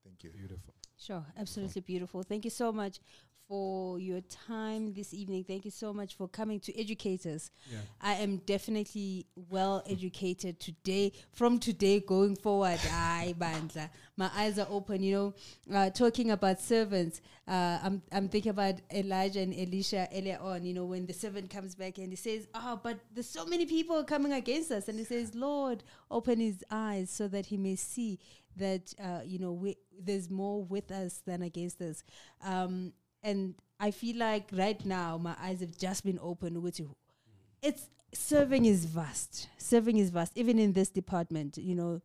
Thank you. Beautiful. Sure, absolutely beautiful. Thank you so much for your time this evening. Thank you so much for coming to educate us. Yeah. I am definitely well educated today. From today going forward, I bandla. My eyes are open. You know, uh, talking about servants. Uh, I'm I'm thinking about Elijah and Elisha earlier on. You know, when the servant comes back and he says, "Ah, but there's so many people coming against us," and he says, "Lord, open his eyes so that he may see that uh, you know we, there's more with us than against us." Um, and I feel like right now my eyes have just been opened you it's serving is vast. Serving is vast, even in this department. You know,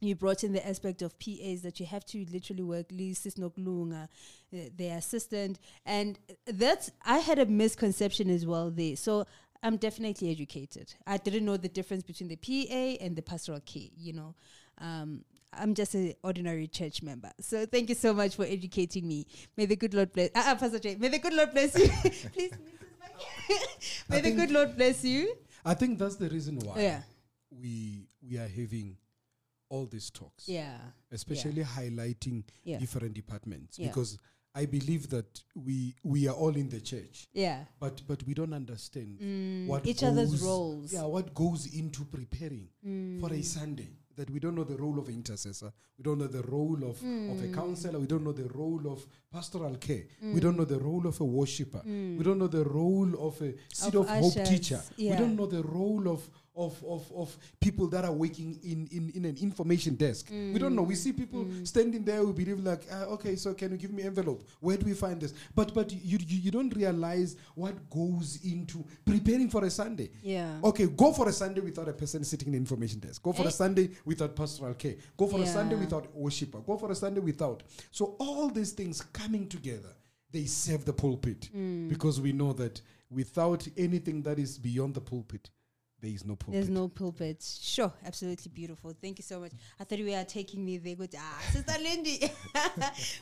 you brought in the aspect of PAs that you have to literally work Lisis Noklunga, uh, their assistant, and that's I had a misconception as well there. So I'm definitely educated. I didn't know the difference between the PA and the pastoral care. You know. Um, I'm just an ordinary church member. So thank you so much for educating me. May the good Lord bless. Ah, uh, Pastor Jay, may the good Lord bless you. Please, Mrs. May I the good Lord bless you. I think that's the reason why Yeah. we we are having all these talks. Yeah. especially highlighting Yeah. different departments Yeah. because I believe that we we are all in the church, Yeah. but but we don't understand what Mm, each other's roles. Mm. Yeah, what goes into preparing for a Sunday. That we don't know the role of intercessor, we don't know the role of, of Mm. a counselor, we don't know the role of pastoral care, we don't know the role of a worshipper, we don't know the role of a seed Mm. Of of, hope teacher, we don't know the role of of, of, of people that are working in, in, in an information desk. We don't know. We see people standing there. We believe like, uh, okay, so can you give me envelope? Where do we find this? But but you, you you don't realize what goes into preparing for a Sunday. Yeah. Okay, go for a Sunday without a person sitting in the information desk. Go for Eh. a Sunday without pastoral care. Go for a Sunday without worshiper. Go for a Sunday without. So all these things coming together, they serve the pulpit Mm. because we know that without anything that is beyond the pulpit, there is no pulpit. There's no pulpit. Sure, absolutely beautiful. Thank you so much. I thought you were taking me there. Good, ah, Sister Lindy.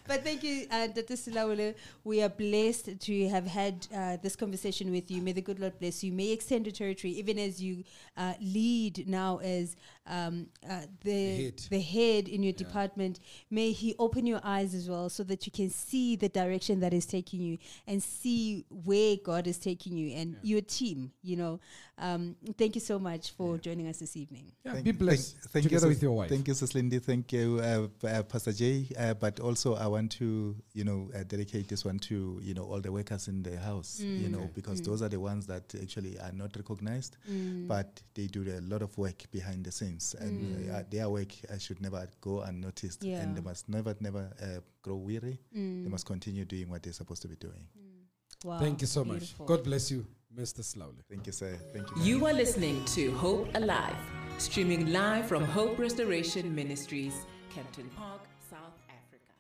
but thank you, uh, Dr. Silawule. We are blessed to have had uh, this conversation with you. May the good Lord bless you. May extend your territory, even as you uh, lead now as um, uh, the head. the head in your department. May He open your eyes as well, so that you can see the direction that is taking you and see where God is taking you and your team. You know, um, thank you so much for joining us this evening. Yeah, Thank- be blessed thank- thank you, together Sis- with your wife. Thank you, Sis Lindy. Thank you, uh, uh, Pastor Jay. Uh, but also, I want to, you know, uh, dedicate this one to, you know, all the workers in the house, you know, because those are the ones that actually are not recognized, but they do a lot of work behind the scenes, and uh, their work uh, should never go unnoticed, Yeah. and they must never, never uh, grow weary. They must continue doing what they're supposed to be doing. Wow, Thank you so beautiful. much. God bless you, Mr. Slowly. Thank you, sir. Thank you. You are listening to Hope Alive, streaming live from Hope Restoration Ministries, Kempton Park, South Africa.